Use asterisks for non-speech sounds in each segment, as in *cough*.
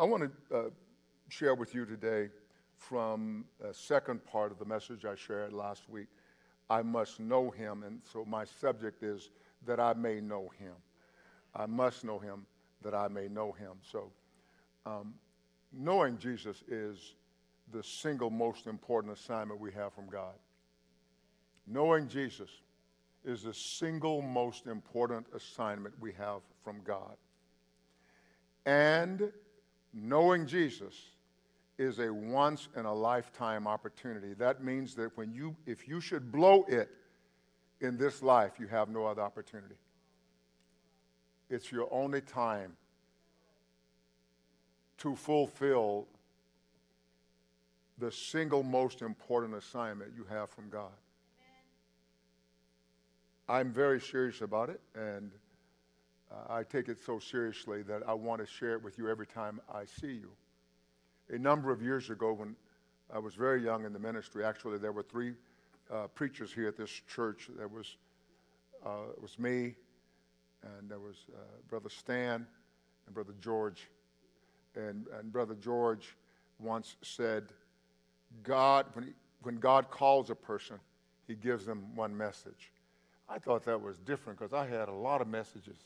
I want to uh, share with you today from a second part of the message I shared last week. I must know him, and so my subject is that I may know him. I must know him that I may know him. So, um, knowing Jesus is the single most important assignment we have from God. Knowing Jesus is the single most important assignment we have from God. And knowing Jesus is a once in a lifetime opportunity. That means that when you if you should blow it in this life, you have no other opportunity. It's your only time to fulfill the single most important assignment you have from God. I'm very serious about it, and uh, I take it so seriously that I want to share it with you every time I see you. A number of years ago, when I was very young in the ministry, actually, there were three uh, preachers here at this church. There was, uh, was me, and there was uh, Brother Stan and Brother George. And, and Brother George once said, God, when, he, when God calls a person, he gives them one message. I thought that was different because I had a lot of messages.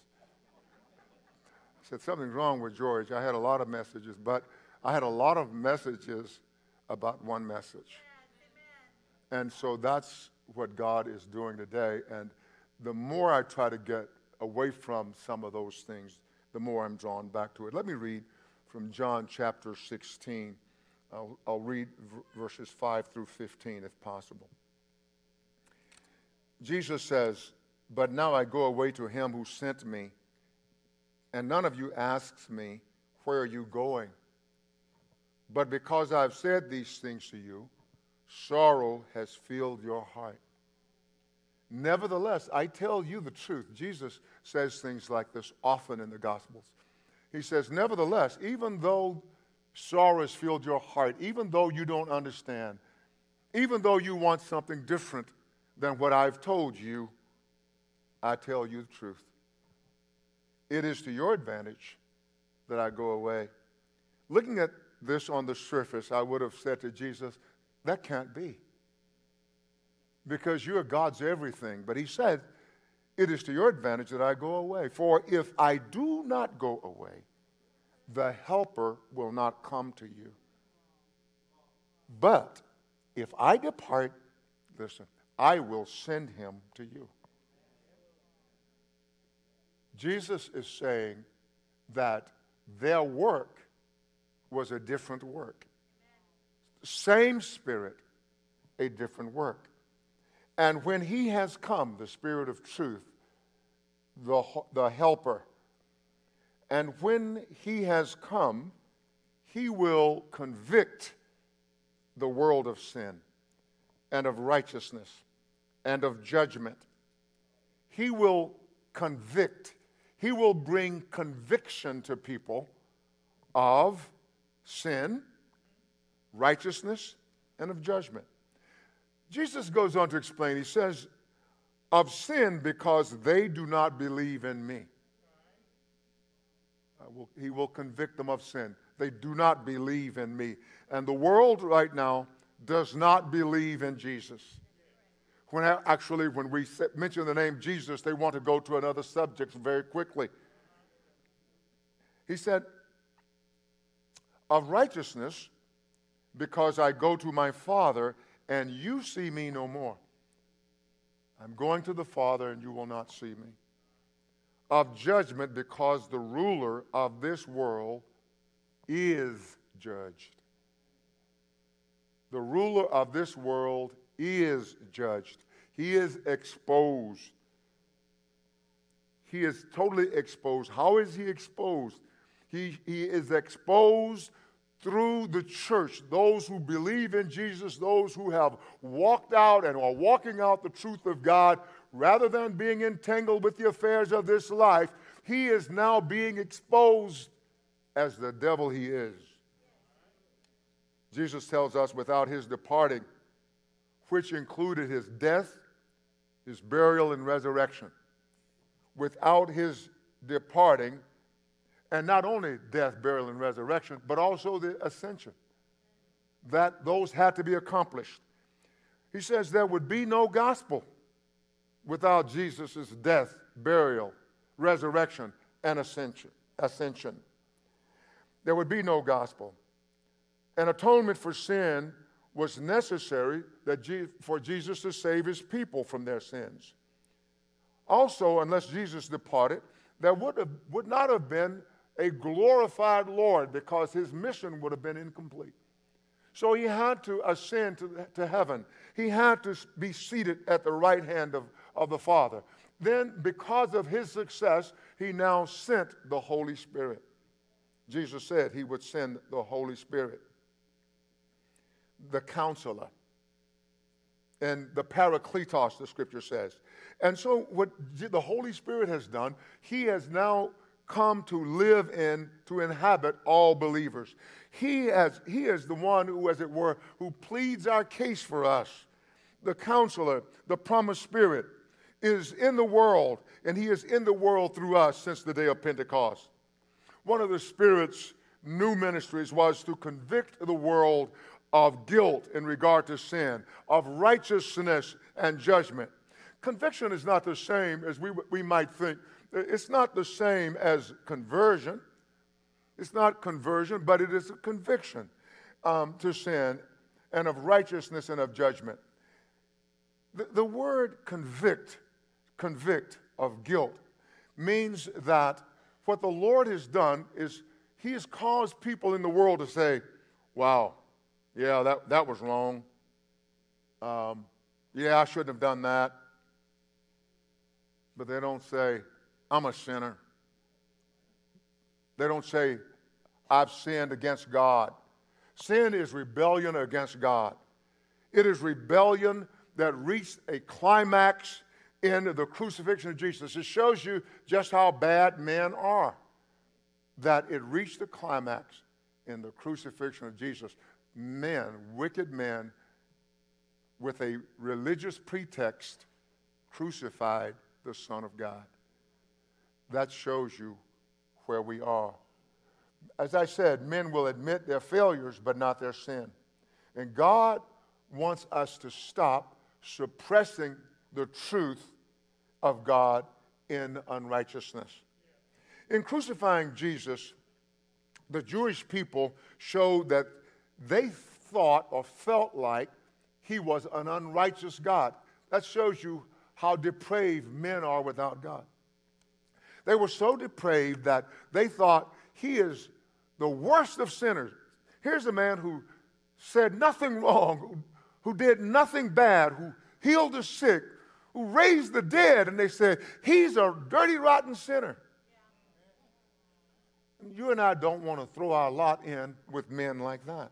I said, something's wrong with George. I had a lot of messages, but I had a lot of messages about one message. And so that's what God is doing today. And the more I try to get away from some of those things, the more I'm drawn back to it. Let me read from John chapter 16. I'll, I'll read v- verses 5 through 15 if possible. Jesus says, But now I go away to him who sent me, and none of you asks me, Where are you going? But because I've said these things to you, sorrow has filled your heart. Nevertheless, I tell you the truth. Jesus says things like this often in the Gospels. He says, Nevertheless, even though sorrow has filled your heart, even though you don't understand, even though you want something different than what I've told you, I tell you the truth. It is to your advantage that I go away. Looking at this on the surface, I would have said to Jesus, That can't be. Because you're God's everything. But he said, It is to your advantage that I go away. For if I do not go away, the helper will not come to you. But if I depart, listen, I will send him to you. Jesus is saying that their work was a different work. Same Spirit, a different work. And when He has come, the Spirit of truth, the, the Helper, and when He has come, He will convict the world of sin and of righteousness and of judgment. He will convict, He will bring conviction to people of sin, righteousness, and of judgment. Jesus goes on to explain, he says, of sin because they do not believe in me. Will, he will convict them of sin. They do not believe in me. And the world right now does not believe in Jesus. When actually, when we mention the name Jesus, they want to go to another subject very quickly. He said, of righteousness because I go to my Father and you see me no more. I'm going to the Father and you will not see me. Of judgment because the ruler of this world is judged. The ruler of this world is judged. He is exposed. He is totally exposed. How is he exposed? He, he is exposed through the church, those who believe in Jesus, those who have walked out and are walking out the truth of God, rather than being entangled with the affairs of this life, he is now being exposed as the devil he is. Jesus tells us without his departing, which included his death, his burial, and resurrection, without his departing, And not only death, burial, and resurrection, but also the ascension. That those had to be accomplished. He says there would be no gospel without Jesus' death, burial, resurrection, and ascension. ascension. There would be no gospel. An atonement for sin was necessary that Je- for Jesus to save his people from their sins. Also, unless Jesus departed, there would, have, would not have been a glorified Lord because his mission would have been incomplete. So he had to ascend to, to heaven. He had to be seated at the right hand of, of the Father. Then, because of his success, he now sent the Holy Spirit. Jesus said he would send the Holy Spirit, the counselor, and the parakletos, the scripture says. And so, what the Holy Spirit has done, he has now come to live in, to inhabit all believers. He, has, he is the one who, as it were, who pleads our case for us. The counselor, the promised spirit, is in the world, and he is in the world through us since the day of Pentecost. One of the Spirit's new ministries was to convict the world of guilt in regard to sin, of righteousness and judgment. Conviction is not the same as we, we might think. It's not the same as conversion. It's not conversion, but it is a conviction um, to sin and of righteousness and of judgment. The, the word convict, convict of guilt, means that what the Lord has done is He has caused people in the world to say, wow, yeah, that, that was wrong. Um, yeah, I shouldn't have done that but they don't say, I'm a sinner. They don't say, I've sinned against God. Sin is rebellion against God. It is rebellion that reached a climax in the crucifixion of Jesus. It shows you just how bad men are, that it reached the climax in the crucifixion of Jesus. Men, wicked men, with a religious pretext, crucified the Son of God. That shows you where we are. As I said, men will admit their failures, but not their sin. And God wants us to stop suppressing the truth of God in unrighteousness. In crucifying Jesus, the Jewish people showed that they thought or felt like he was an unrighteous God. That shows you how depraved men are without God. They were so depraved that they thought he is the worst of sinners. Here's a man who said nothing wrong, who, did nothing bad, who healed the sick, who raised the dead, and they said, He's a dirty, rotten sinner. You and I don't want to throw our lot in with men like that.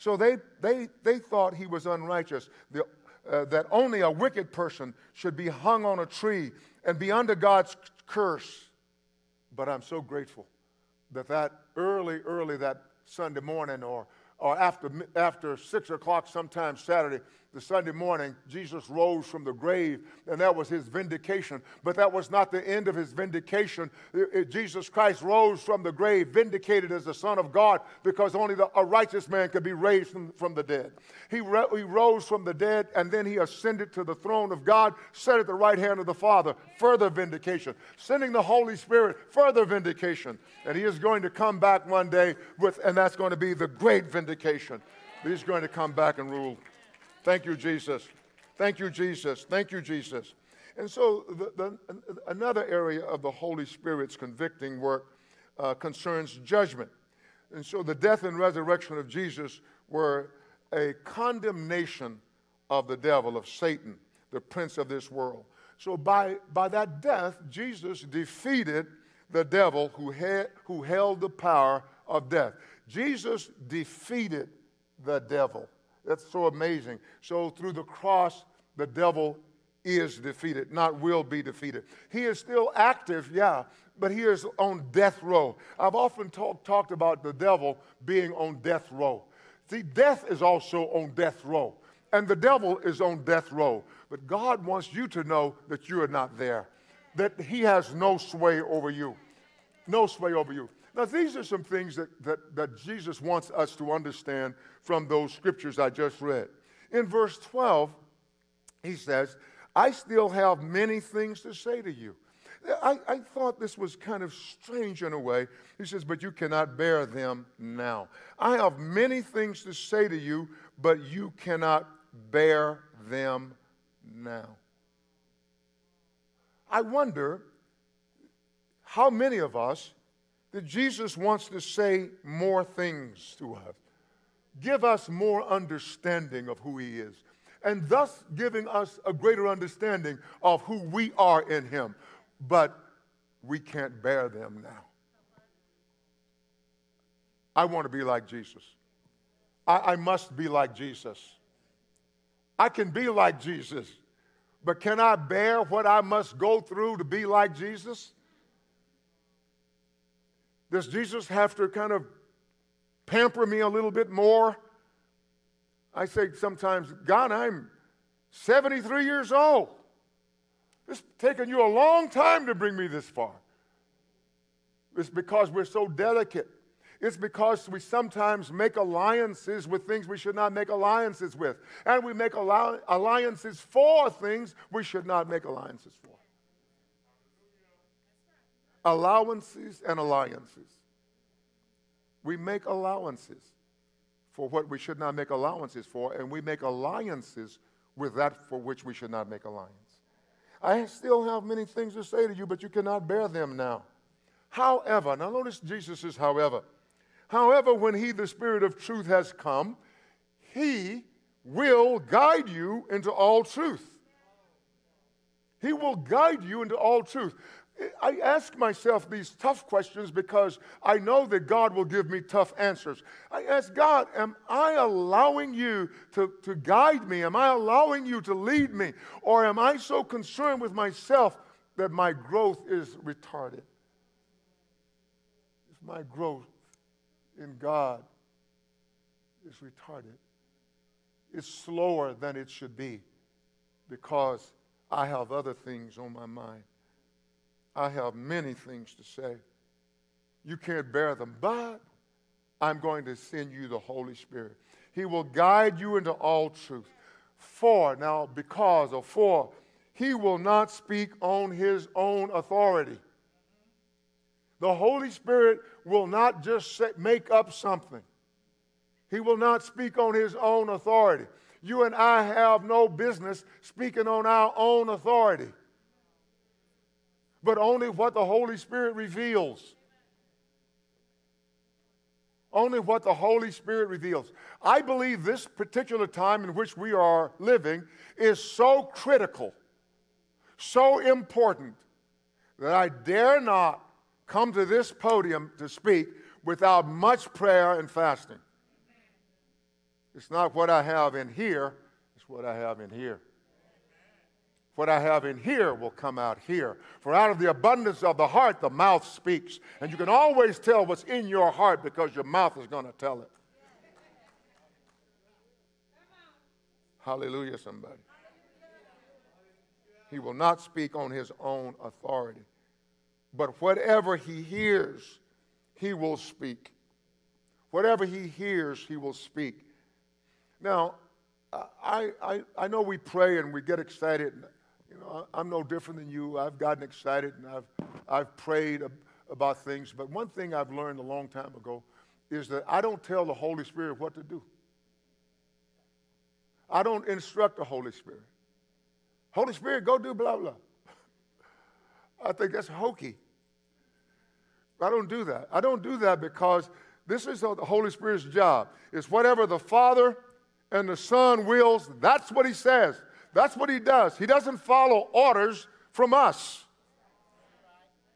So they, they, they thought he was unrighteous. The uh, that only a wicked person should be hung on a tree and be under God's curse. But I'm so grateful that that early, early that Sunday morning or, or after, after 6 o'clock sometime Saturday, the Sunday morning, Jesus rose from the grave, and that was his vindication. But that was not the end of his vindication. It, it, Jesus Christ rose from the grave, vindicated as the Son of God, because only the, a righteous man could be raised from, from the dead. He, re, he rose from the dead, and then he ascended to the throne of God, sat at the right hand of the Father, further vindication. Sending the Holy Spirit, further vindication. And he is going to come back one day, with, and that's going to be the great vindication. He's going to come back and rule. Thank you, Jesus. Thank you, Jesus. Thank you, Jesus. And so, the, the, another area of the Holy Spirit's convicting work uh, concerns judgment. And so, the death and resurrection of Jesus were a condemnation of the devil, of Satan, the prince of this world. So, by, by that death, Jesus defeated the devil who, had, who held the power of death. Jesus defeated the devil. That's so amazing. So through the cross, the devil is defeated, not will be defeated. He is still active, yeah, but he is on death row. I've often talk, talked about the devil being on death row. See, death is also on death row, and the devil is on death row. But God wants you to know that you are not there, that he has no sway over you. No sway over you. Now, these are some things that, that, that Jesus wants us to understand from those scriptures I just read. In verse 12, he says, I still have many things to say to you. I, I, thought this was kind of strange in a way. He says, But you cannot bear them now. I have many things to say to you, but you cannot bear them now. I wonder how many of us that Jesus wants to say more things to us, give us more understanding of who He is, and thus giving us a greater understanding of who we are in Him. But we can't bear them now. I want to be like Jesus. I, I must be like Jesus. I can be like Jesus, but can I bear what I must go through to be like Jesus? Does Jesus have to kind of pamper me a little bit more? I say sometimes, God, I'm 73 years old. It's taken you a long time to bring me this far. It's because we're so delicate. It's because we sometimes make alliances with things we should not make alliances with. And we make alliances for things we should not make alliances for allowances and alliances. We make allowances for what we should not make allowances for, and we make alliances with that for which we should not make alliance. I still have many things to say to you, but you cannot bear them now. However, now notice Jesus says, however. However, when He, the Spirit of truth, has come, He will guide you into all truth. He will guide you into all truth. I ask myself these tough questions because I know that God will give me tough answers. I ask God, am I allowing you to, to guide me? Am I allowing you to lead me? Or am I so concerned with myself that my growth is retarded? Is my growth in God is retarded? It's slower than it should be because I have other things on my mind. I have many things to say. You can't bear them, but I'm going to send you the Holy Spirit. He will guide you into all truth. For, now, because or for, he will not speak on his own authority. The Holy Spirit will not just say, make up something. He will not speak on his own authority. You and I have no business speaking on our own authority but only what the Holy Spirit reveals. Only what the Holy Spirit reveals. I believe this particular time in which we are living is so critical, so important, that I dare not come to this podium to speak without much prayer and fasting. It's not what I have in here, it's what I have in here. What I have in here will come out here. For out of the abundance of the heart, the mouth speaks. And you can always tell what's in your heart because your mouth is going to tell it. Hallelujah, somebody. He will not speak on his own authority. But whatever he hears, he will speak. Whatever he hears, he will speak. Now, I, I, I know we pray and we get excited. I'm no different than you. I've gotten excited and I've, I've prayed about things. But one thing I've learned a long time ago is that I don't tell the Holy Spirit what to do. I don't instruct the Holy Spirit. Holy Spirit, go do blah, blah. *laughs* I think that's hokey. I don't do that. I don't do that because this is the Holy Spirit's job. It's whatever the Father and the Son wills, that's what He says. That's what he does. He doesn't follow orders from us.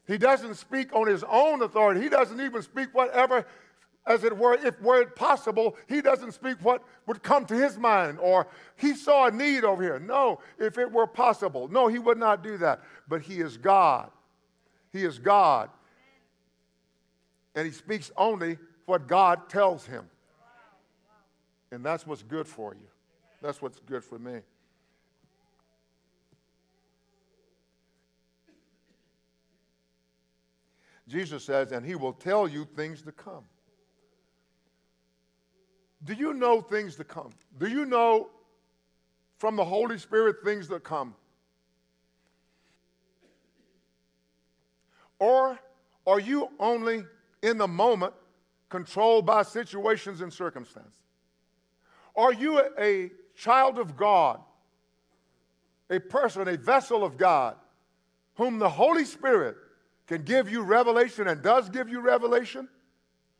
He doesn't speak on his own authority. He doesn't even speak whatever, as it were, if were it possible, he doesn't speak what would come to his mind or he saw a need over here. No, if it were possible. No, he would not do that. But he is God. He is God. And he speaks only what God tells him. And that's what's good for you. That's what's good for me. Jesus says, and he will tell you things to come. Do you know things to come? Do you know from the Holy Spirit things that come? Or are you only in the moment controlled by situations and circumstances? Are you a child of God, a person, a vessel of God, whom the Holy Spirit can give you revelation and does give you revelation?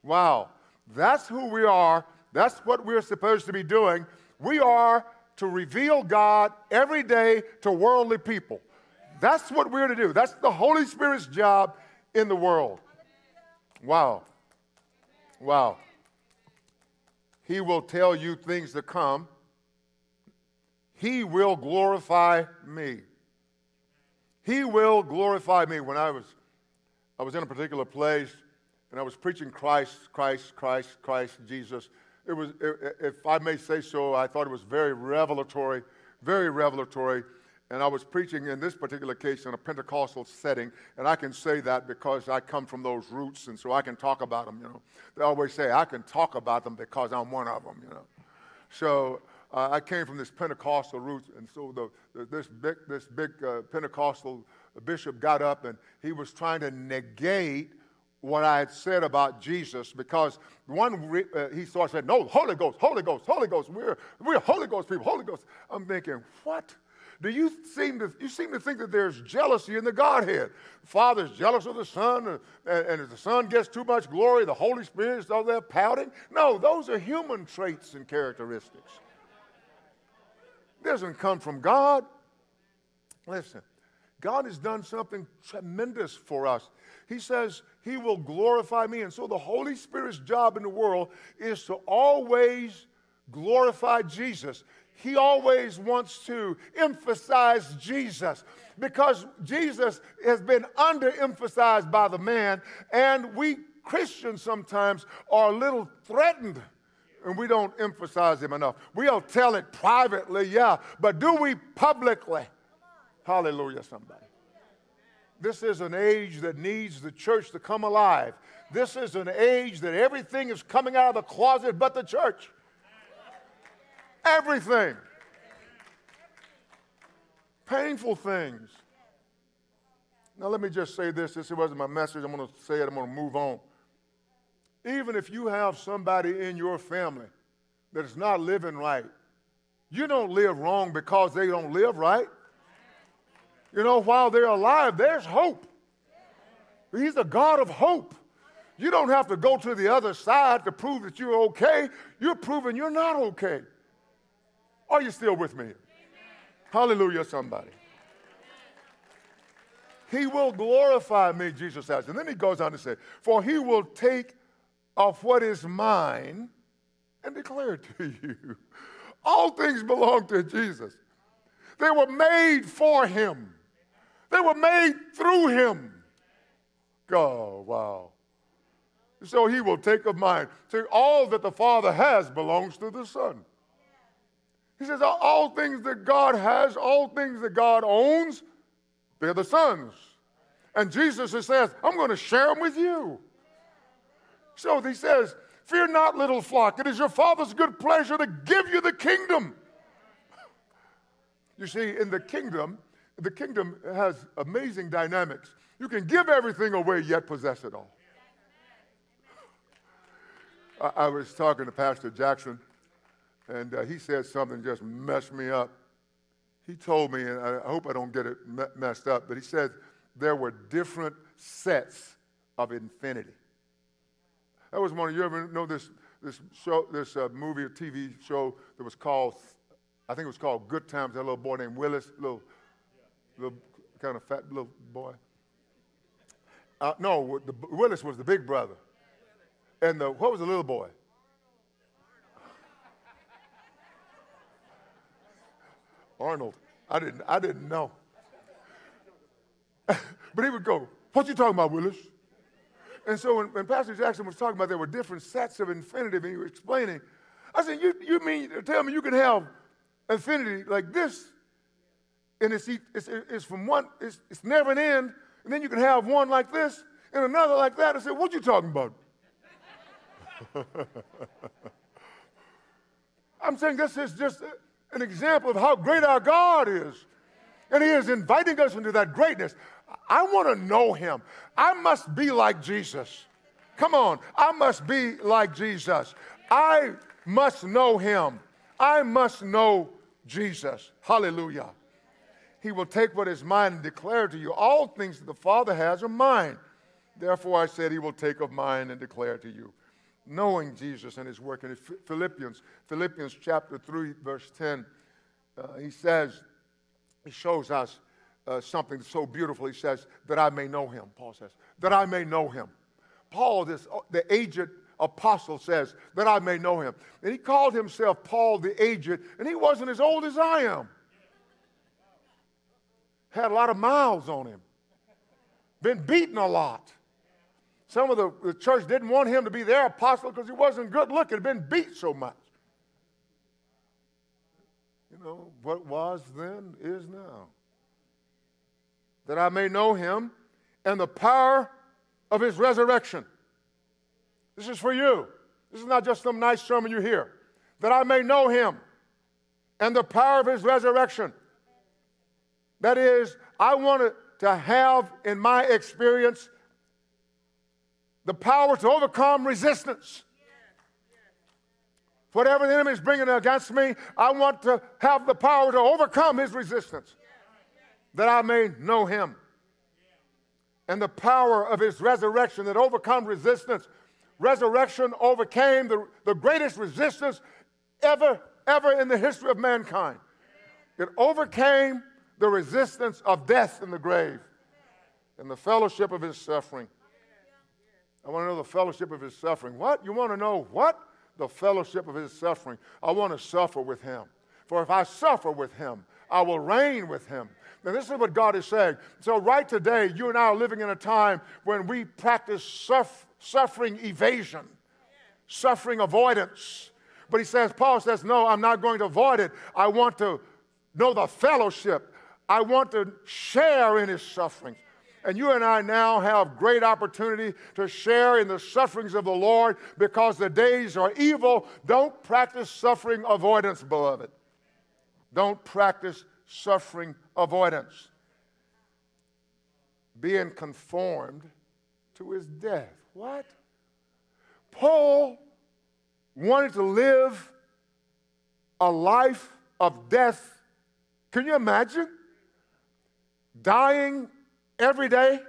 Wow, that's who we are. That's what we're supposed to be doing. We are to reveal God every day to worldly people. That's what we're to do. That's the Holy Spirit's job in the world. Wow. Wow. He will tell you things to come. He will glorify me. He will glorify me. When I was, I was in a particular place and I was preaching Christ, Christ, Christ, Christ, Jesus. It was, if I may say so, I thought it was very revelatory, very revelatory. And I was preaching in this particular case in a Pentecostal setting, and I can say that because I come from those roots, and so I can talk about them, you know. They always say, I can talk about them because I'm one of them, you know. So uh, I came from this Pentecostal roots, and so the, the, this big, this big uh, Pentecostal bishop got up, and he was trying to negate what I had said about Jesus because one, re- uh, he started saying, no, Holy Ghost, Holy Ghost, Holy Ghost, we're, we're Holy Ghost people, Holy Ghost. I'm thinking, what? do you seem to, you seem to think that there's jealousy in the Godhead. The Father's jealous of the Son, and, and if the Son gets too much glory, the Holy Spirit's all there pouting. No, those are human traits and characteristics. It doesn't come from God. Listen, God has done something tremendous for us. He says He will glorify me. And so the Holy Spirit's job in the world is to always glorify Jesus he always wants to emphasize Jesus because Jesus has been underemphasized by the man, and we Christians sometimes are a little threatened and we don't emphasize him enough. We'll tell it privately, yeah, but do we publicly? Hallelujah, somebody. This is an age that needs the church to come alive. This is an age that everything is coming out of the closet but the church. Everything. Painful things. Now, let me just say this. This wasn't my message. I'm going to say it. I'm going to move on. Even if you have somebody in your family that is not living right, you don't live wrong because they don't live right. You know, while they're alive, there's hope. He's a God of hope. You don't have to go to the other side to prove that you're okay. You're proving you're not okay. Are you still with me? Hallelujah, somebody. He will glorify me, Jesus says. And then he goes on to say, For he will take of what is mine and declare it to *laughs* you. All things belong to Jesus. They were made for him, they were made through him. Oh, wow. So he will take of mine. So all that the Father has belongs to the Son. He says, all things that God has, all things that God owns, they're the Son's. And Jesus says, I'm going to share them with you. So he says, Fear not, little flock. It is your Father's good pleasure to give you the kingdom. You see, in the kingdom, the kingdom has amazing dynamics. You can give everything away, yet possess it all. I, I was talking to Pastor Jackson and uh, he said something just messed me up. He told me, and I hope I don't get it messed up, but he said there were different sets of infinity. That was one of you ever know this this show, this uh, movie or TV show that was called, I think it was called Good Times. That little boy named Willis, little, little kind of fat little boy. Uh, no, the, Willis was the big brother, and the what was the little boy? Arnold. I didn't, I didn't know. *laughs* but he would go, What you talking about, Willis? And so when, when, Pastor Jackson was talking about there were different sets of infinity, and he was explaining, I said, You, you mean tell me you can have infinity like this, and it's, it's, it's from one, it's, it's never an end, and then you can have one like this, and another like that. I said, What you talking about? *laughs* I'm saying this is just an example of how great our God is. And He is inviting us into that greatness. I want to know Him. I must be like Jesus. Come on, I must be like Jesus. I must know Him. I must know Jesus. Hallelujah. He will take what is mine and declare to you. All things that the Father has are mine. Therefore, I said, He will take of mine and declare to you. Knowing Jesus and His work. In Philippians, Philippians chapter 3, verse 10, uh, he says, He shows us uh, something so beautiful. He says, That I may know Him, Paul says, that I may know Him. Paul, this, the aged apostle, says, That I may know Him. And he called himself Paul the aged, and he wasn't as old as I am. Had a lot of miles on him, been beaten a lot. Some of the, the church didn't want him to be their apostle because he wasn't good looking, been beat so much. You know, what was then is now. That I may know him and the power of his resurrection. This is for you. This is not just some nice sermon you hear. That I may know him and the power of his resurrection. That is, I want to have in my experience the power to overcome resistance. Whatever the enemy is bringing against me, I want to have the power to overcome his resistance, that I may know him. And the power of his resurrection that overcome resistance. Resurrection overcame the, the greatest resistance ever, ever in the history of mankind. It overcame the resistance of death in the grave and the fellowship of his suffering. I want to know the fellowship of his suffering. What? You want to know what? The fellowship of his suffering. I want to suffer with him. For if I suffer with him, I will reign with him. Now, this is what God is saying. So, right today, you and I are living in a time when we practice suff- suffering evasion, suffering avoidance. But he says, Paul says, No, I'm not going to avoid it. I want to know the fellowship. I want to share in his sufferings. And you and I now have great opportunity to share in the sufferings of the Lord because the days are evil. Don't practice suffering avoidance, beloved. Don't practice suffering avoidance. Being conformed to his death. What? Paul wanted to live a life of death. Can you imagine? Dying every day.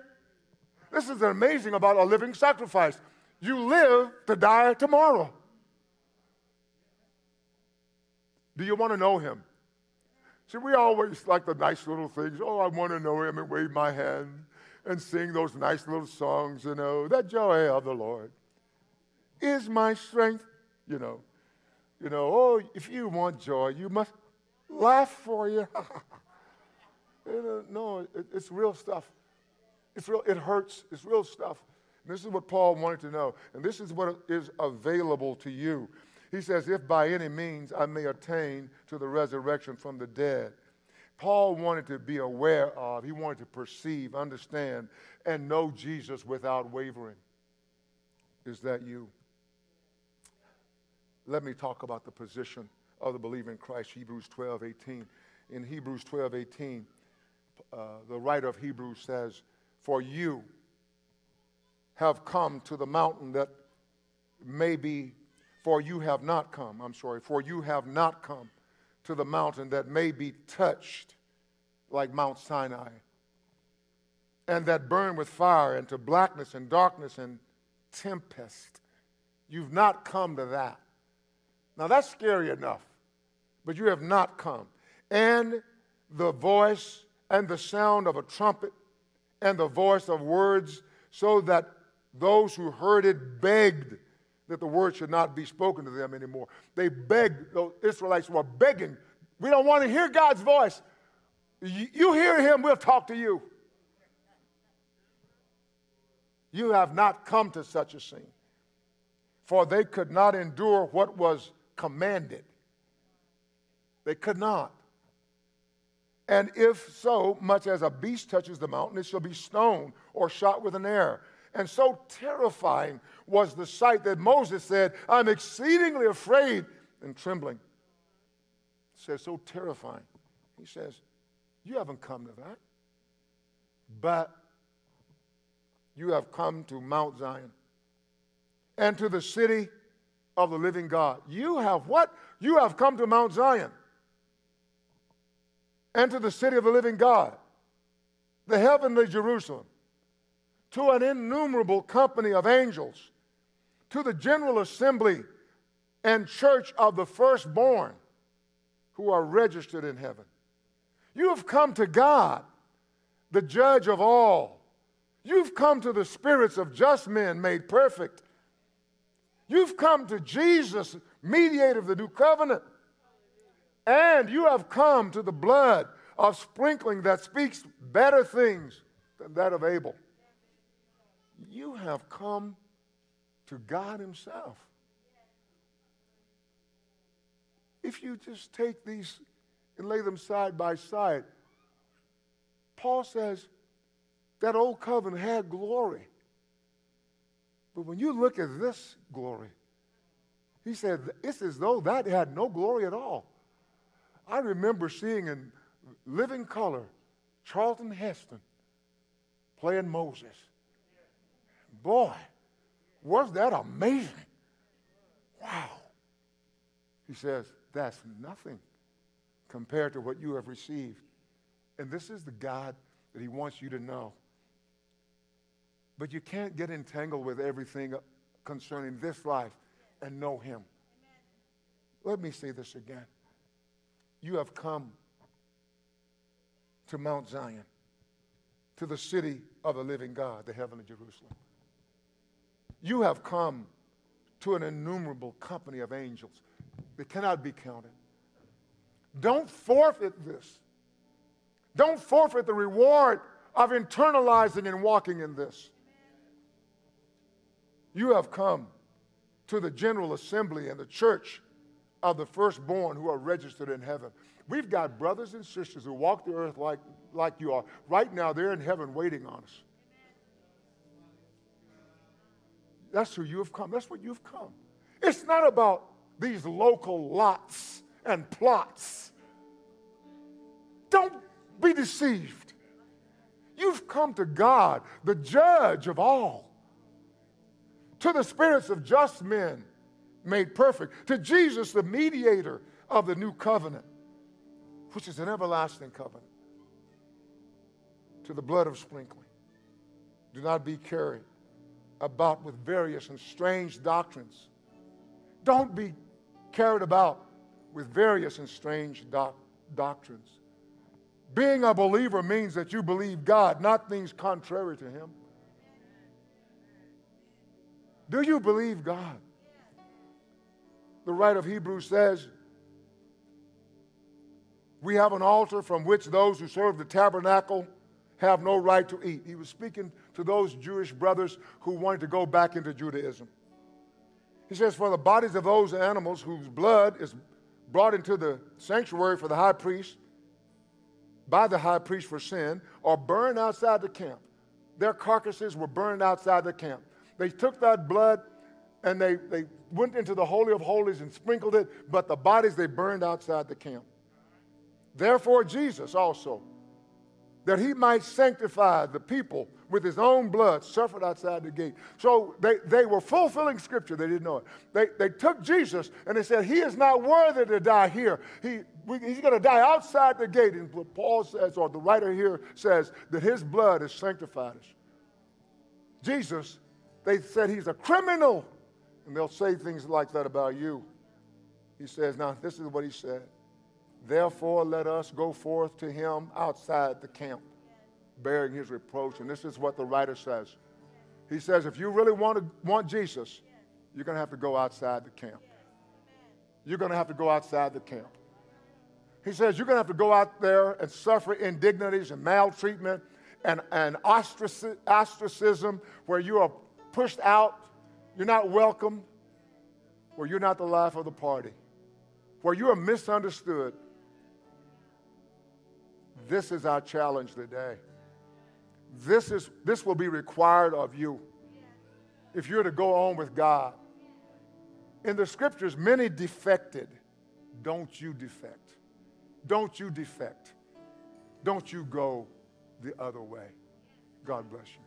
This is amazing about a living sacrifice. You live to die tomorrow. Do you want to know him? See, we always like the nice little things. Oh, I want to know him and wave my hand and sing those nice little songs, you know, that joy of the Lord is my strength, you know. You know, oh, if you want joy, you must laugh for you. *laughs* Uh, no, it, it's real stuff. It's real, it hurts. It's real stuff. And this is what Paul wanted to know. And this is what is available to you. He says, If by any means I may attain to the resurrection from the dead. Paul wanted to be aware of, he wanted to perceive, understand, and know Jesus without wavering. Is that you? Let me talk about the position of the believer in Christ, Hebrews 12, 18. In Hebrews 12, 18, uh, the writer of Hebrews says, For you have come to the mountain that may be, for you have not come, I'm sorry, for you have not come to the mountain that may be touched like Mount Sinai, and that burn with fire, and to blackness and darkness and tempest. You've not come to that. Now that's scary enough, but you have not come. And the voice and the sound of a trumpet and the voice of words, so that those who heard it begged that the word should not be spoken to them anymore. They begged, the Israelites were begging, we don't want to hear God's voice. You hear him, we'll talk to you. You have not come to such a scene, for they could not endure what was commanded. They could not. And if so much as a beast touches the mountain, it shall be stoned or shot with an arrow. And so terrifying was the sight that Moses said, I'm exceedingly afraid and trembling. It says, so terrifying. He says, You haven't come to that, but you have come to Mount Zion and to the city of the living God. You have what? You have come to Mount Zion to the city of the living God, the heavenly Jerusalem, to an innumerable company of angels, to the general assembly and church of the firstborn who are registered in heaven. You have come to God, the judge of all. You've come to the spirits of just men made perfect. You've come to Jesus, mediator of the new covenant. And you have come to the blood of sprinkling that speaks better things than that of Abel. You have come to God Himself. If you just take these and lay them side by side, Paul says that old covenant had glory. But when you look at this glory, he said it's as though that had no glory at all. I remember seeing in living color Charlton Heston playing Moses. Boy, was that amazing! Wow. He says, that's nothing compared to what you have received. And this is the God that He wants you to know. But you can't get entangled with everything concerning this life and know Him. Let me say this again you have come to Mount Zion, to the city of the living God, the heavenly Jerusalem. You have come to an innumerable company of angels that cannot be counted. Don't forfeit this. Don't forfeit the reward of internalizing and walking in this. You have come to the General Assembly and the church of the firstborn who are registered in heaven. We've got brothers and sisters who walk the earth like, like you are. Right now, they're in heaven waiting on us. That's who you have come. That's what you've come. It's not about these local lots and plots. Don't be deceived. You've come to God, the judge of all, to the spirits of just men made perfect, to Jesus, the mediator of the new covenant, which is an everlasting covenant, to the blood of sprinkling. Do not be carried about with various and strange doctrines. Don't be carried about with various and strange doc- doctrines. Being a believer means that you believe God, not things contrary to Him. Do you believe God? The writer of Hebrews says, we have an altar from which those who serve the tabernacle have no right to eat. He was speaking to those Jewish brothers who wanted to go back into Judaism. He says, For the bodies of those animals whose blood is brought into the sanctuary for the high priest, by the high priest for sin, are burned outside the camp. Their carcasses were burned outside the camp. They took that blood and they, they went into the Holy of Holies and sprinkled it, but the bodies they burned outside the camp. Therefore, Jesus also, that he might sanctify the people with his own blood, suffered outside the gate. So they, they were fulfilling scripture, they didn't know it. They, they took Jesus and they said, He is not worthy to die here. He, we, he's going to die outside the gate. And Paul says, or the writer here says, that his blood has sanctified us. Jesus, they said he's a criminal and they'll say things like that about you. He says, Now, this is what he said. Therefore, let us go forth to him outside the camp, bearing his reproach. And this is what the writer says. He says, If you really want, to, want Jesus, you're going to have to go outside the camp. You're going to have to go outside the camp. He says, You're going to have to go out there and suffer indignities and maltreatment and, and ostracism where you are pushed out you're not welcome, where you're not the life of the party, where you are misunderstood. This is our challenge today. This, is, this will be required of you. if you're to go on with God. In the scriptures, many defected. Don't you defect. Don't you defect. Don't you go the other way. God bless you.